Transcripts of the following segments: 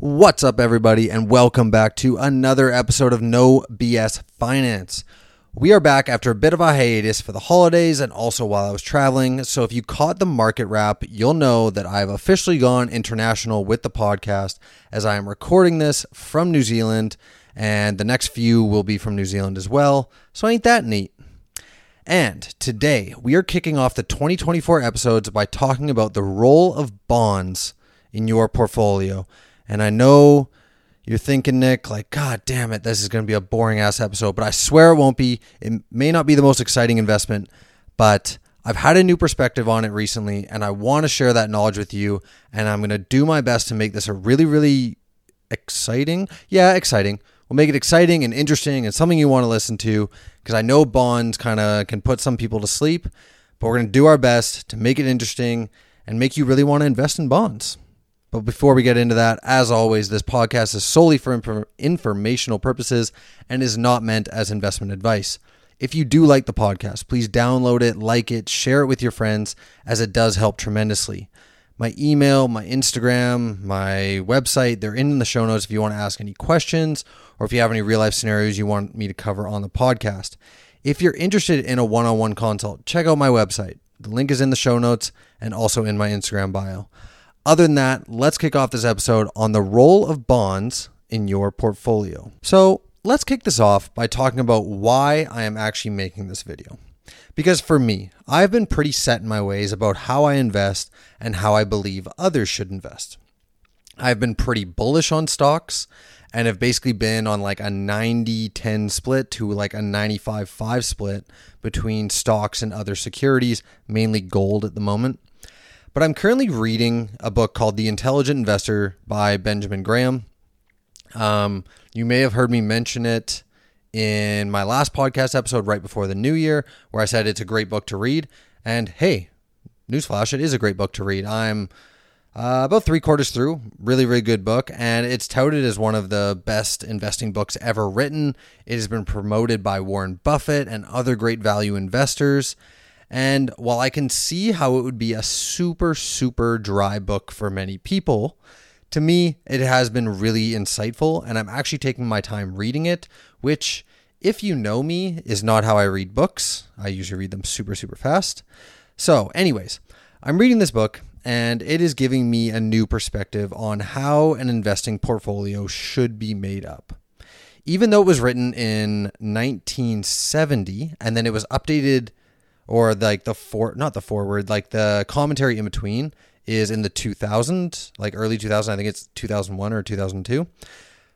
What's up, everybody, and welcome back to another episode of No BS Finance. We are back after a bit of a hiatus for the holidays and also while I was traveling. So, if you caught the market wrap, you'll know that I've officially gone international with the podcast as I am recording this from New Zealand, and the next few will be from New Zealand as well. So, ain't that neat? And today we are kicking off the 2024 episodes by talking about the role of bonds in your portfolio. And I know you're thinking, Nick, like, God damn it, this is going to be a boring ass episode, but I swear it won't be. It may not be the most exciting investment, but I've had a new perspective on it recently, and I want to share that knowledge with you. And I'm going to do my best to make this a really, really exciting, yeah, exciting. We'll make it exciting and interesting and something you want to listen to because I know bonds kind of can put some people to sleep, but we're going to do our best to make it interesting and make you really want to invest in bonds. But before we get into that, as always, this podcast is solely for inf- informational purposes and is not meant as investment advice. If you do like the podcast, please download it, like it, share it with your friends, as it does help tremendously. My email, my Instagram, my website, they're in the show notes if you want to ask any questions or if you have any real life scenarios you want me to cover on the podcast. If you're interested in a one on one consult, check out my website. The link is in the show notes and also in my Instagram bio. Other than that, let's kick off this episode on the role of bonds in your portfolio. So, let's kick this off by talking about why I am actually making this video. Because for me, I've been pretty set in my ways about how I invest and how I believe others should invest. I've been pretty bullish on stocks and have basically been on like a 90 10 split to like a 95 5 split between stocks and other securities, mainly gold at the moment. But I'm currently reading a book called The Intelligent Investor by Benjamin Graham. Um, you may have heard me mention it in my last podcast episode right before the new year, where I said it's a great book to read. And hey, newsflash, it is a great book to read. I'm uh, about three quarters through. Really, really good book. And it's touted as one of the best investing books ever written. It has been promoted by Warren Buffett and other great value investors. And while I can see how it would be a super, super dry book for many people, to me, it has been really insightful. And I'm actually taking my time reading it, which, if you know me, is not how I read books. I usually read them super, super fast. So, anyways, I'm reading this book and it is giving me a new perspective on how an investing portfolio should be made up. Even though it was written in 1970 and then it was updated or like the for not the forward, like the commentary in between is in the 2000, like early 2000, I think it's 2001 or 2002.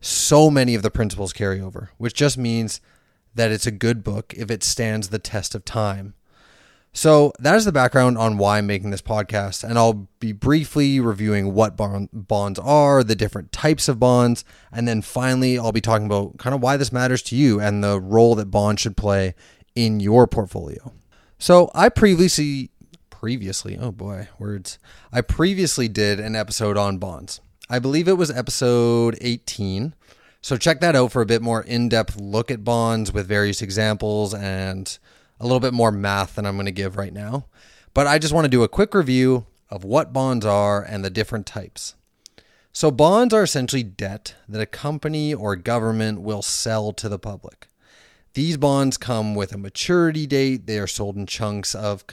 So many of the principles carry over, which just means that it's a good book if it stands the test of time. So that is the background on why I'm making this podcast, and I'll be briefly reviewing what bond, bonds are, the different types of bonds, and then finally I'll be talking about kind of why this matters to you and the role that bonds should play in your portfolio. So I previously previously, oh boy, words. I previously did an episode on bonds. I believe it was episode 18. So check that out for a bit more in-depth look at bonds with various examples and a little bit more math than I'm going to give right now. But I just want to do a quick review of what bonds are and the different types. So, bonds are essentially debt that a company or government will sell to the public. These bonds come with a maturity date. They are sold in chunks of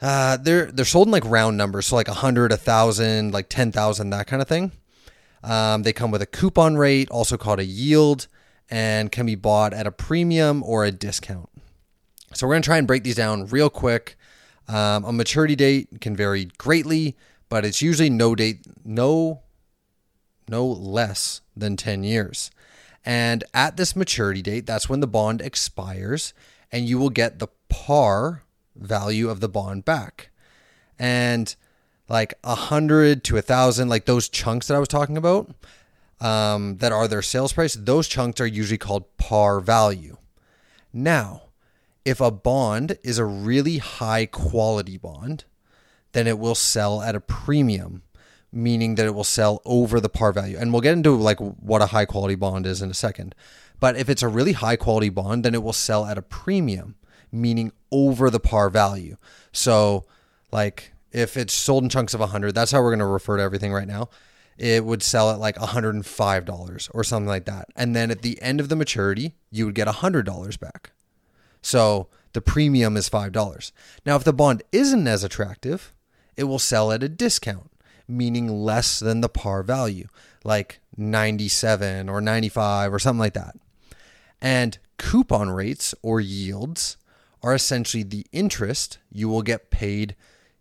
uh, they're they're sold in like round numbers, so like a hundred, a thousand, like ten thousand, that kind of thing. Um, they come with a coupon rate, also called a yield, and can be bought at a premium or a discount. So we're gonna try and break these down real quick. Um, a maturity date can vary greatly, but it's usually no date, no, no less than ten years. And at this maturity date, that's when the bond expires, and you will get the par value of the bond back. And like a hundred to a thousand, like those chunks that I was talking about, um, that are their sales price, those chunks are usually called par value. Now, if a bond is a really high quality bond, then it will sell at a premium, meaning that it will sell over the par value. And we'll get into like what a high quality bond is in a second. But if it's a really high quality bond, then it will sell at a premium meaning over the par value. So, like if it's sold in chunks of 100, that's how we're going to refer to everything right now. it would sell at like $105 or something like that. And then at the end of the maturity, you would get $100 back. So the premium is $5. Now, if the bond isn't as attractive, it will sell at a discount, meaning less than the par value, like 97 or 95 or something like that. And coupon rates or yields are essentially the interest you will get paid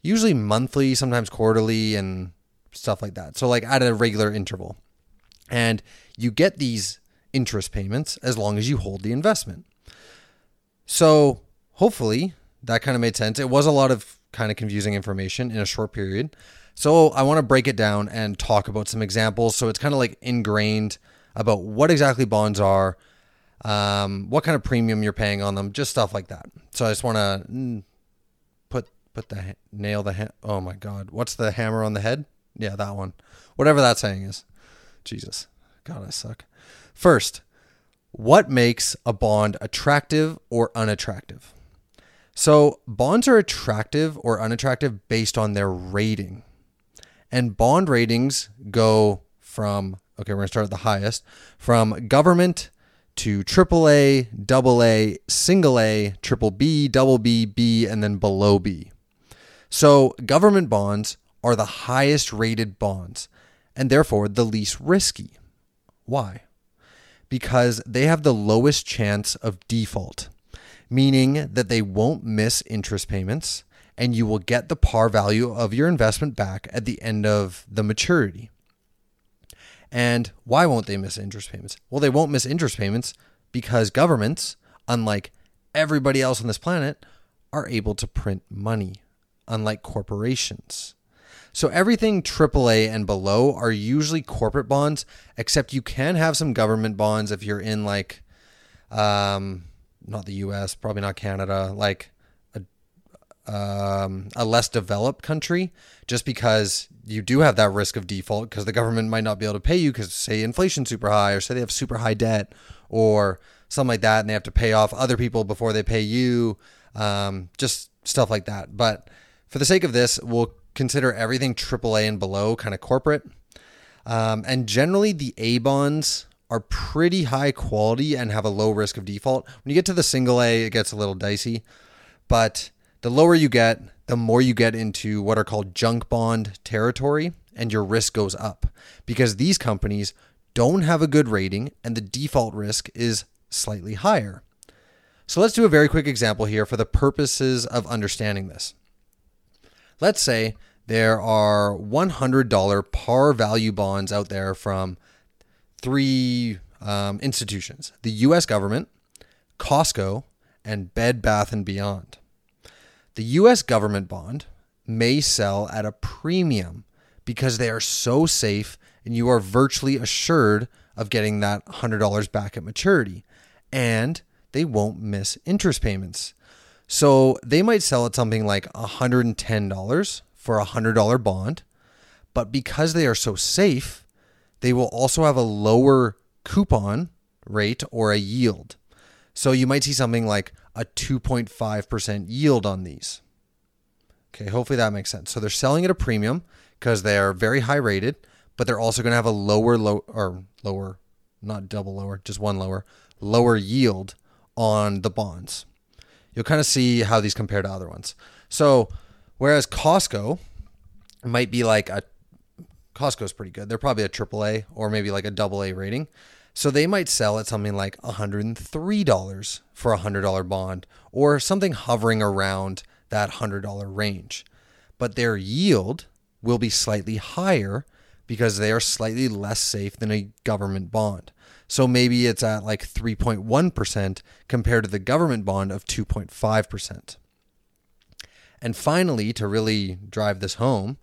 usually monthly, sometimes quarterly, and stuff like that. So, like at a regular interval. And you get these interest payments as long as you hold the investment. So, hopefully, that kind of made sense. It was a lot of kind of confusing information in a short period. So, I want to break it down and talk about some examples. So, it's kind of like ingrained about what exactly bonds are, um, what kind of premium you're paying on them, just stuff like that. So, I just want to mm, put put the nail the ha- oh my god, what's the hammer on the head? Yeah, that one. Whatever that saying is. Jesus. God, I suck. First, what makes a bond attractive or unattractive? So, bonds are attractive or unattractive based on their rating. And bond ratings go from, okay, we're going to start at the highest, from government to AAA, AA, single A, triple B, double B, B, and then below B. So, government bonds are the highest rated bonds and therefore the least risky. Why? Because they have the lowest chance of default, meaning that they won't miss interest payments and you will get the par value of your investment back at the end of the maturity. And why won't they miss interest payments? Well, they won't miss interest payments because governments, unlike everybody else on this planet, are able to print money, unlike corporations. So everything AAA and below are usually corporate bonds, except you can have some government bonds if you're in like, um, not the U.S., probably not Canada, like um, a less developed country, just because you do have that risk of default because the government might not be able to pay you because say inflation's super high or say they have super high debt or something like that and they have to pay off other people before they pay you, um, just stuff like that. But for the sake of this, we'll consider everything AAA and below kind of corporate. Um, and generally, the A bonds are pretty high quality and have a low risk of default. When you get to the single A, it gets a little dicey. But the lower you get, the more you get into what are called junk bond territory, and your risk goes up because these companies don't have a good rating and the default risk is slightly higher. So let's do a very quick example here for the purposes of understanding this. Let's say there are $100 par value bonds out there from three um, institutions the US government, Costco, and Bed Bath and Beyond. The US government bond may sell at a premium because they are so safe and you are virtually assured of getting that $100 back at maturity. And they won't miss interest payments. So they might sell at something like $110 for a $100 bond, but because they are so safe, they will also have a lower coupon rate or a yield. So you might see something like a 2.5% yield on these. Okay, hopefully that makes sense. So they're selling at a premium because they are very high rated, but they're also going to have a lower low or lower, not double lower, just one lower, lower yield on the bonds you'll kind of see how these compare to other ones. So, whereas Costco might be like a Costco's pretty good. They're probably a triple A or maybe like a double A rating. So they might sell at something like $103 for a $100 bond or something hovering around that $100 range. But their yield will be slightly higher because they are slightly less safe than a government bond. So maybe it's at like 3.1% compared to the government bond of 2.5%. And finally, to really drive this home,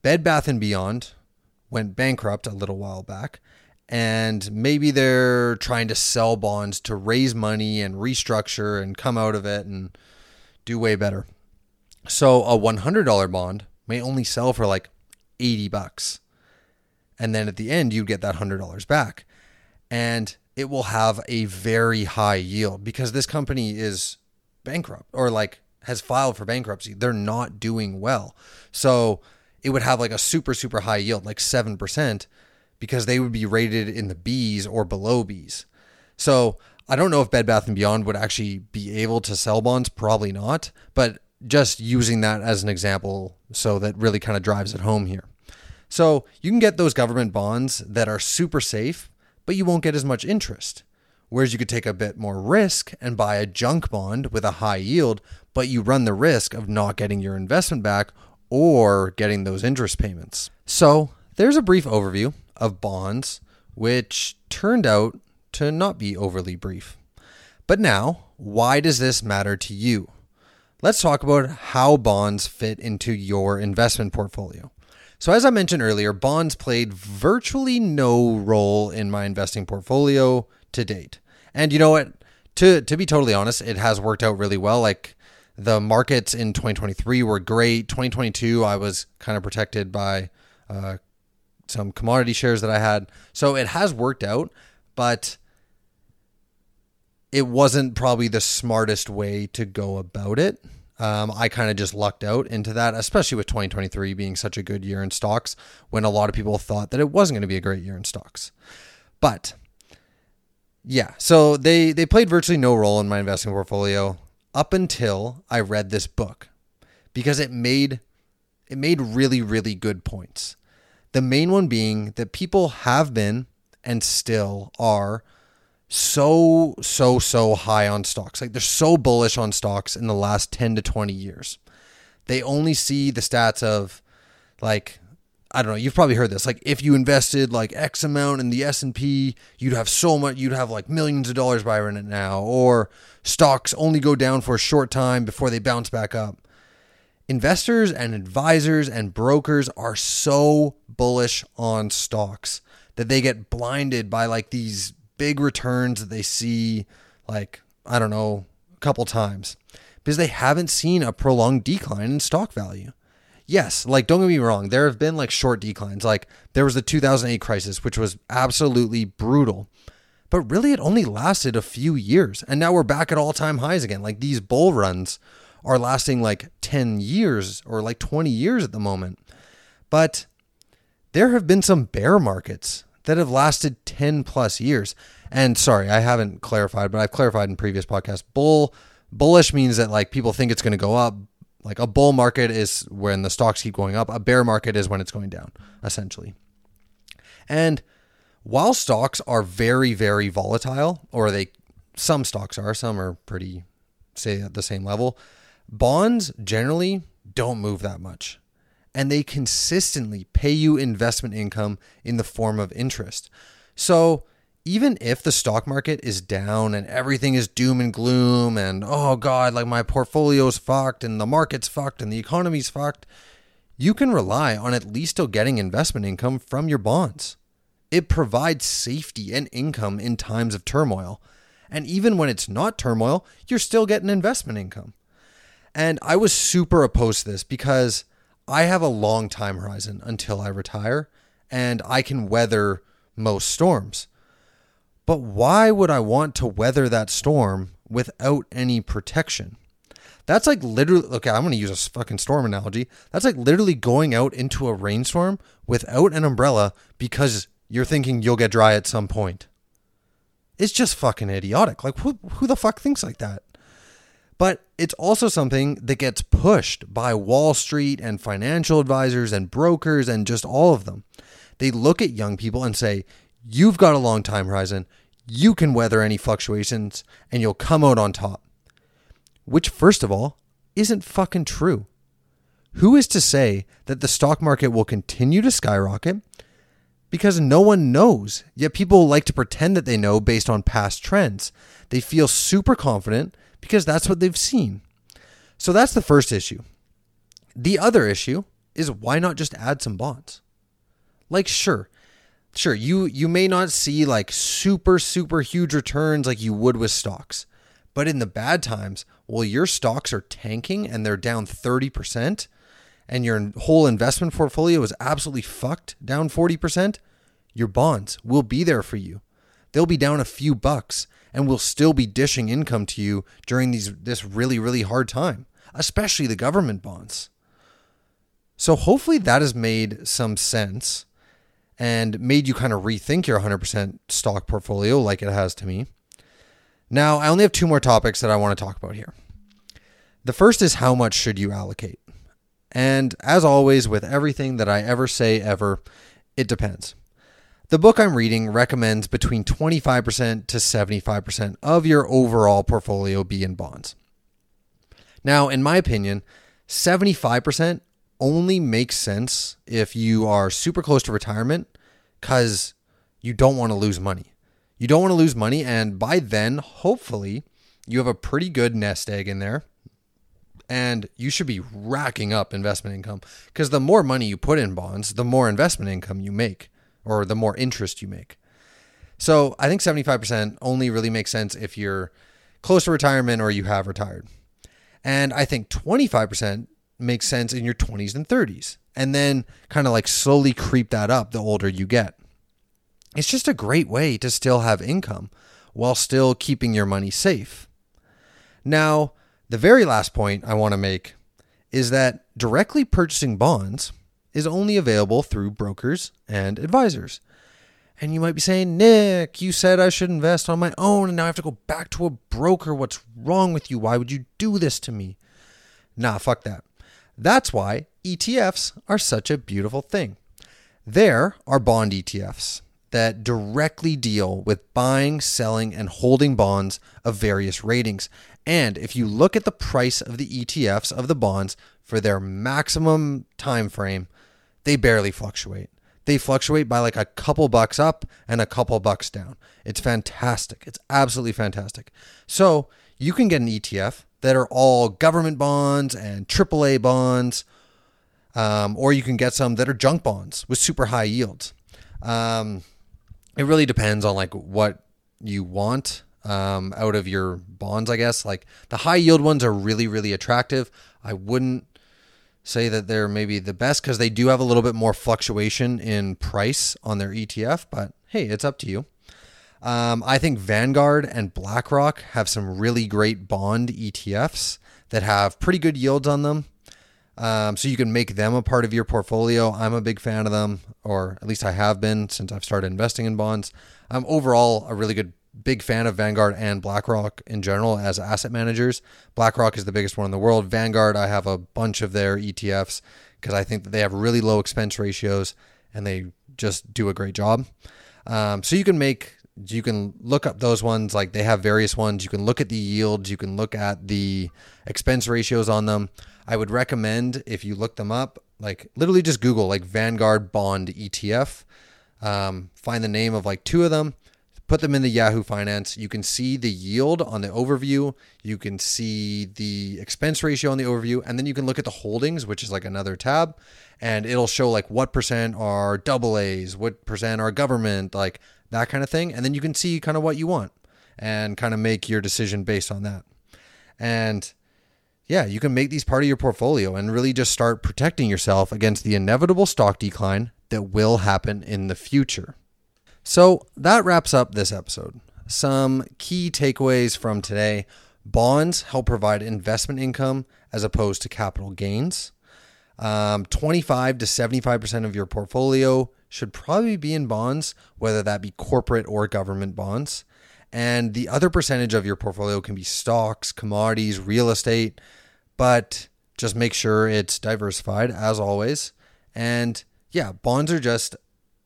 Bed Bath and Beyond went bankrupt a little while back and maybe they're trying to sell bonds to raise money and restructure and come out of it and do way better. So a $100 bond may only sell for like 80 bucks. And then at the end you get that $100 back and it will have a very high yield because this company is bankrupt or like has filed for bankruptcy. They're not doing well. So it would have like a super, super high yield, like 7%, because they would be rated in the Bs or below Bs. So I don't know if Bed Bath and Beyond would actually be able to sell bonds, probably not, but just using that as an example so that really kind of drives it home here. So you can get those government bonds that are super safe, but you won't get as much interest. Whereas you could take a bit more risk and buy a junk bond with a high yield, but you run the risk of not getting your investment back or getting those interest payments. So there's a brief overview of bonds, which turned out to not be overly brief. But now, why does this matter to you? Let's talk about how bonds fit into your investment portfolio. So, as I mentioned earlier, bonds played virtually no role in my investing portfolio to date. And you know what? To, to be totally honest, it has worked out really well. Like the markets in 2023 were great. 2022, I was kind of protected by uh, some commodity shares that I had. So it has worked out, but it wasn't probably the smartest way to go about it. Um, I kind of just lucked out into that, especially with 2023 being such a good year in stocks when a lot of people thought that it wasn't going to be a great year in stocks. But yeah, so they they played virtually no role in my investing portfolio up until I read this book because it made it made really really good points. The main one being that people have been and still are so so so high on stocks. Like they're so bullish on stocks in the last 10 to 20 years. They only see the stats of like I don't know, you've probably heard this. Like if you invested like X amount in the S&P, you'd have so much you'd have like millions of dollars by it now or stocks only go down for a short time before they bounce back up. Investors and advisors and brokers are so bullish on stocks that they get blinded by like these big returns that they see like I don't know, a couple times because they haven't seen a prolonged decline in stock value yes, like don't get me wrong, there have been like short declines. Like there was the 2008 crisis, which was absolutely brutal. But really, it only lasted a few years. And now we're back at all time highs again. Like these bull runs are lasting like 10 years or like 20 years at the moment. But there have been some bear markets that have lasted 10 plus years. And sorry, I haven't clarified, but I've clarified in previous podcasts. Bull bullish means that like people think it's going to go up. Like a bull market is when the stocks keep going up, a bear market is when it's going down, essentially. And while stocks are very, very volatile, or they some stocks are, some are pretty say at the same level, bonds generally don't move that much. And they consistently pay you investment income in the form of interest. So even if the stock market is down and everything is doom and gloom and oh god like my portfolio's fucked and the market's fucked and the economy's fucked you can rely on at least still getting investment income from your bonds it provides safety and income in times of turmoil and even when it's not turmoil you're still getting investment income and i was super opposed to this because i have a long time horizon until i retire and i can weather most storms but why would I want to weather that storm without any protection? That's like literally, okay, I'm going to use a fucking storm analogy. That's like literally going out into a rainstorm without an umbrella because you're thinking you'll get dry at some point. It's just fucking idiotic. Like, who, who the fuck thinks like that? But it's also something that gets pushed by Wall Street and financial advisors and brokers and just all of them. They look at young people and say, You've got a long time horizon. You can weather any fluctuations and you'll come out on top. Which, first of all, isn't fucking true. Who is to say that the stock market will continue to skyrocket? Because no one knows. Yet people like to pretend that they know based on past trends. They feel super confident because that's what they've seen. So that's the first issue. The other issue is why not just add some bonds? Like, sure, sure you you may not see like super super huge returns like you would with stocks but in the bad times well your stocks are tanking and they're down 30% and your whole investment portfolio is absolutely fucked down 40% your bonds will be there for you they'll be down a few bucks and will still be dishing income to you during these this really really hard time especially the government bonds So hopefully that has made some sense and made you kind of rethink your 100% stock portfolio like it has to me. Now, I only have two more topics that I want to talk about here. The first is how much should you allocate? And as always, with everything that I ever say ever, it depends. The book I'm reading recommends between 25% to 75% of your overall portfolio be in bonds. Now, in my opinion, 75% only makes sense if you are super close to retirement because you don't want to lose money. You don't want to lose money. And by then, hopefully, you have a pretty good nest egg in there. And you should be racking up investment income because the more money you put in bonds, the more investment income you make or the more interest you make. So I think 75% only really makes sense if you're close to retirement or you have retired. And I think 25% makes sense in your 20s and 30s. And then kind of like slowly creep that up the older you get. It's just a great way to still have income while still keeping your money safe. Now, the very last point I want to make is that directly purchasing bonds is only available through brokers and advisors. And you might be saying, Nick, you said I should invest on my own, and now I have to go back to a broker. What's wrong with you? Why would you do this to me? Nah, fuck that. That's why ETFs are such a beautiful thing. There are bond ETFs that directly deal with buying, selling, and holding bonds of various ratings. And if you look at the price of the ETFs of the bonds for their maximum time frame, they barely fluctuate. They fluctuate by like a couple bucks up and a couple bucks down. It's fantastic. It's absolutely fantastic. So you can get an ETF that are all government bonds and AAA bonds, um, or you can get some that are junk bonds with super high yields. Um, it really depends on like what you want um, out of your bonds, I guess. Like the high yield ones are really, really attractive. I wouldn't say that they're maybe the best because they do have a little bit more fluctuation in price on their ETF, but hey, it's up to you. Um, I think Vanguard and BlackRock have some really great bond ETFs that have pretty good yields on them. Um, so you can make them a part of your portfolio. I'm a big fan of them, or at least I have been since I've started investing in bonds. I'm overall a really good big fan of Vanguard and BlackRock in general as asset managers. BlackRock is the biggest one in the world. Vanguard, I have a bunch of their ETFs because I think that they have really low expense ratios and they just do a great job. Um, so you can make you can look up those ones like they have various ones you can look at the yields you can look at the expense ratios on them I would recommend if you look them up, like literally just Google like Vanguard Bond ETF. Um, find the name of like two of them, put them in the Yahoo Finance. You can see the yield on the overview. You can see the expense ratio on the overview, and then you can look at the holdings, which is like another tab, and it'll show like what percent are double A's, what percent are government, like that kind of thing, and then you can see kind of what you want and kind of make your decision based on that. And yeah, you can make these part of your portfolio and really just start protecting yourself against the inevitable stock decline that will happen in the future. So that wraps up this episode. Some key takeaways from today bonds help provide investment income as opposed to capital gains. Um, 25 to 75% of your portfolio should probably be in bonds, whether that be corporate or government bonds. And the other percentage of your portfolio can be stocks, commodities, real estate, but just make sure it's diversified as always. And yeah, bonds are just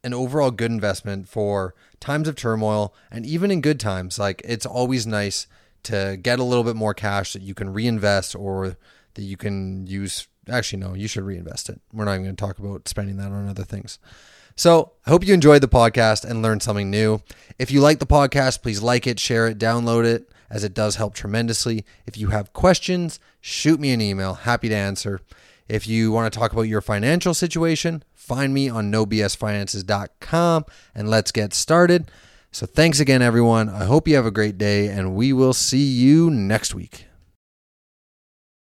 an overall good investment for times of turmoil and even in good times. Like it's always nice to get a little bit more cash that you can reinvest or that you can use. Actually, no, you should reinvest it. We're not even going to talk about spending that on other things. So I hope you enjoyed the podcast and learned something new. If you like the podcast, please like it, share it, download it, as it does help tremendously. If you have questions, shoot me an email. Happy to answer. If you want to talk about your financial situation, find me on nobsfinances.com and let's get started. So thanks again, everyone. I hope you have a great day, and we will see you next week.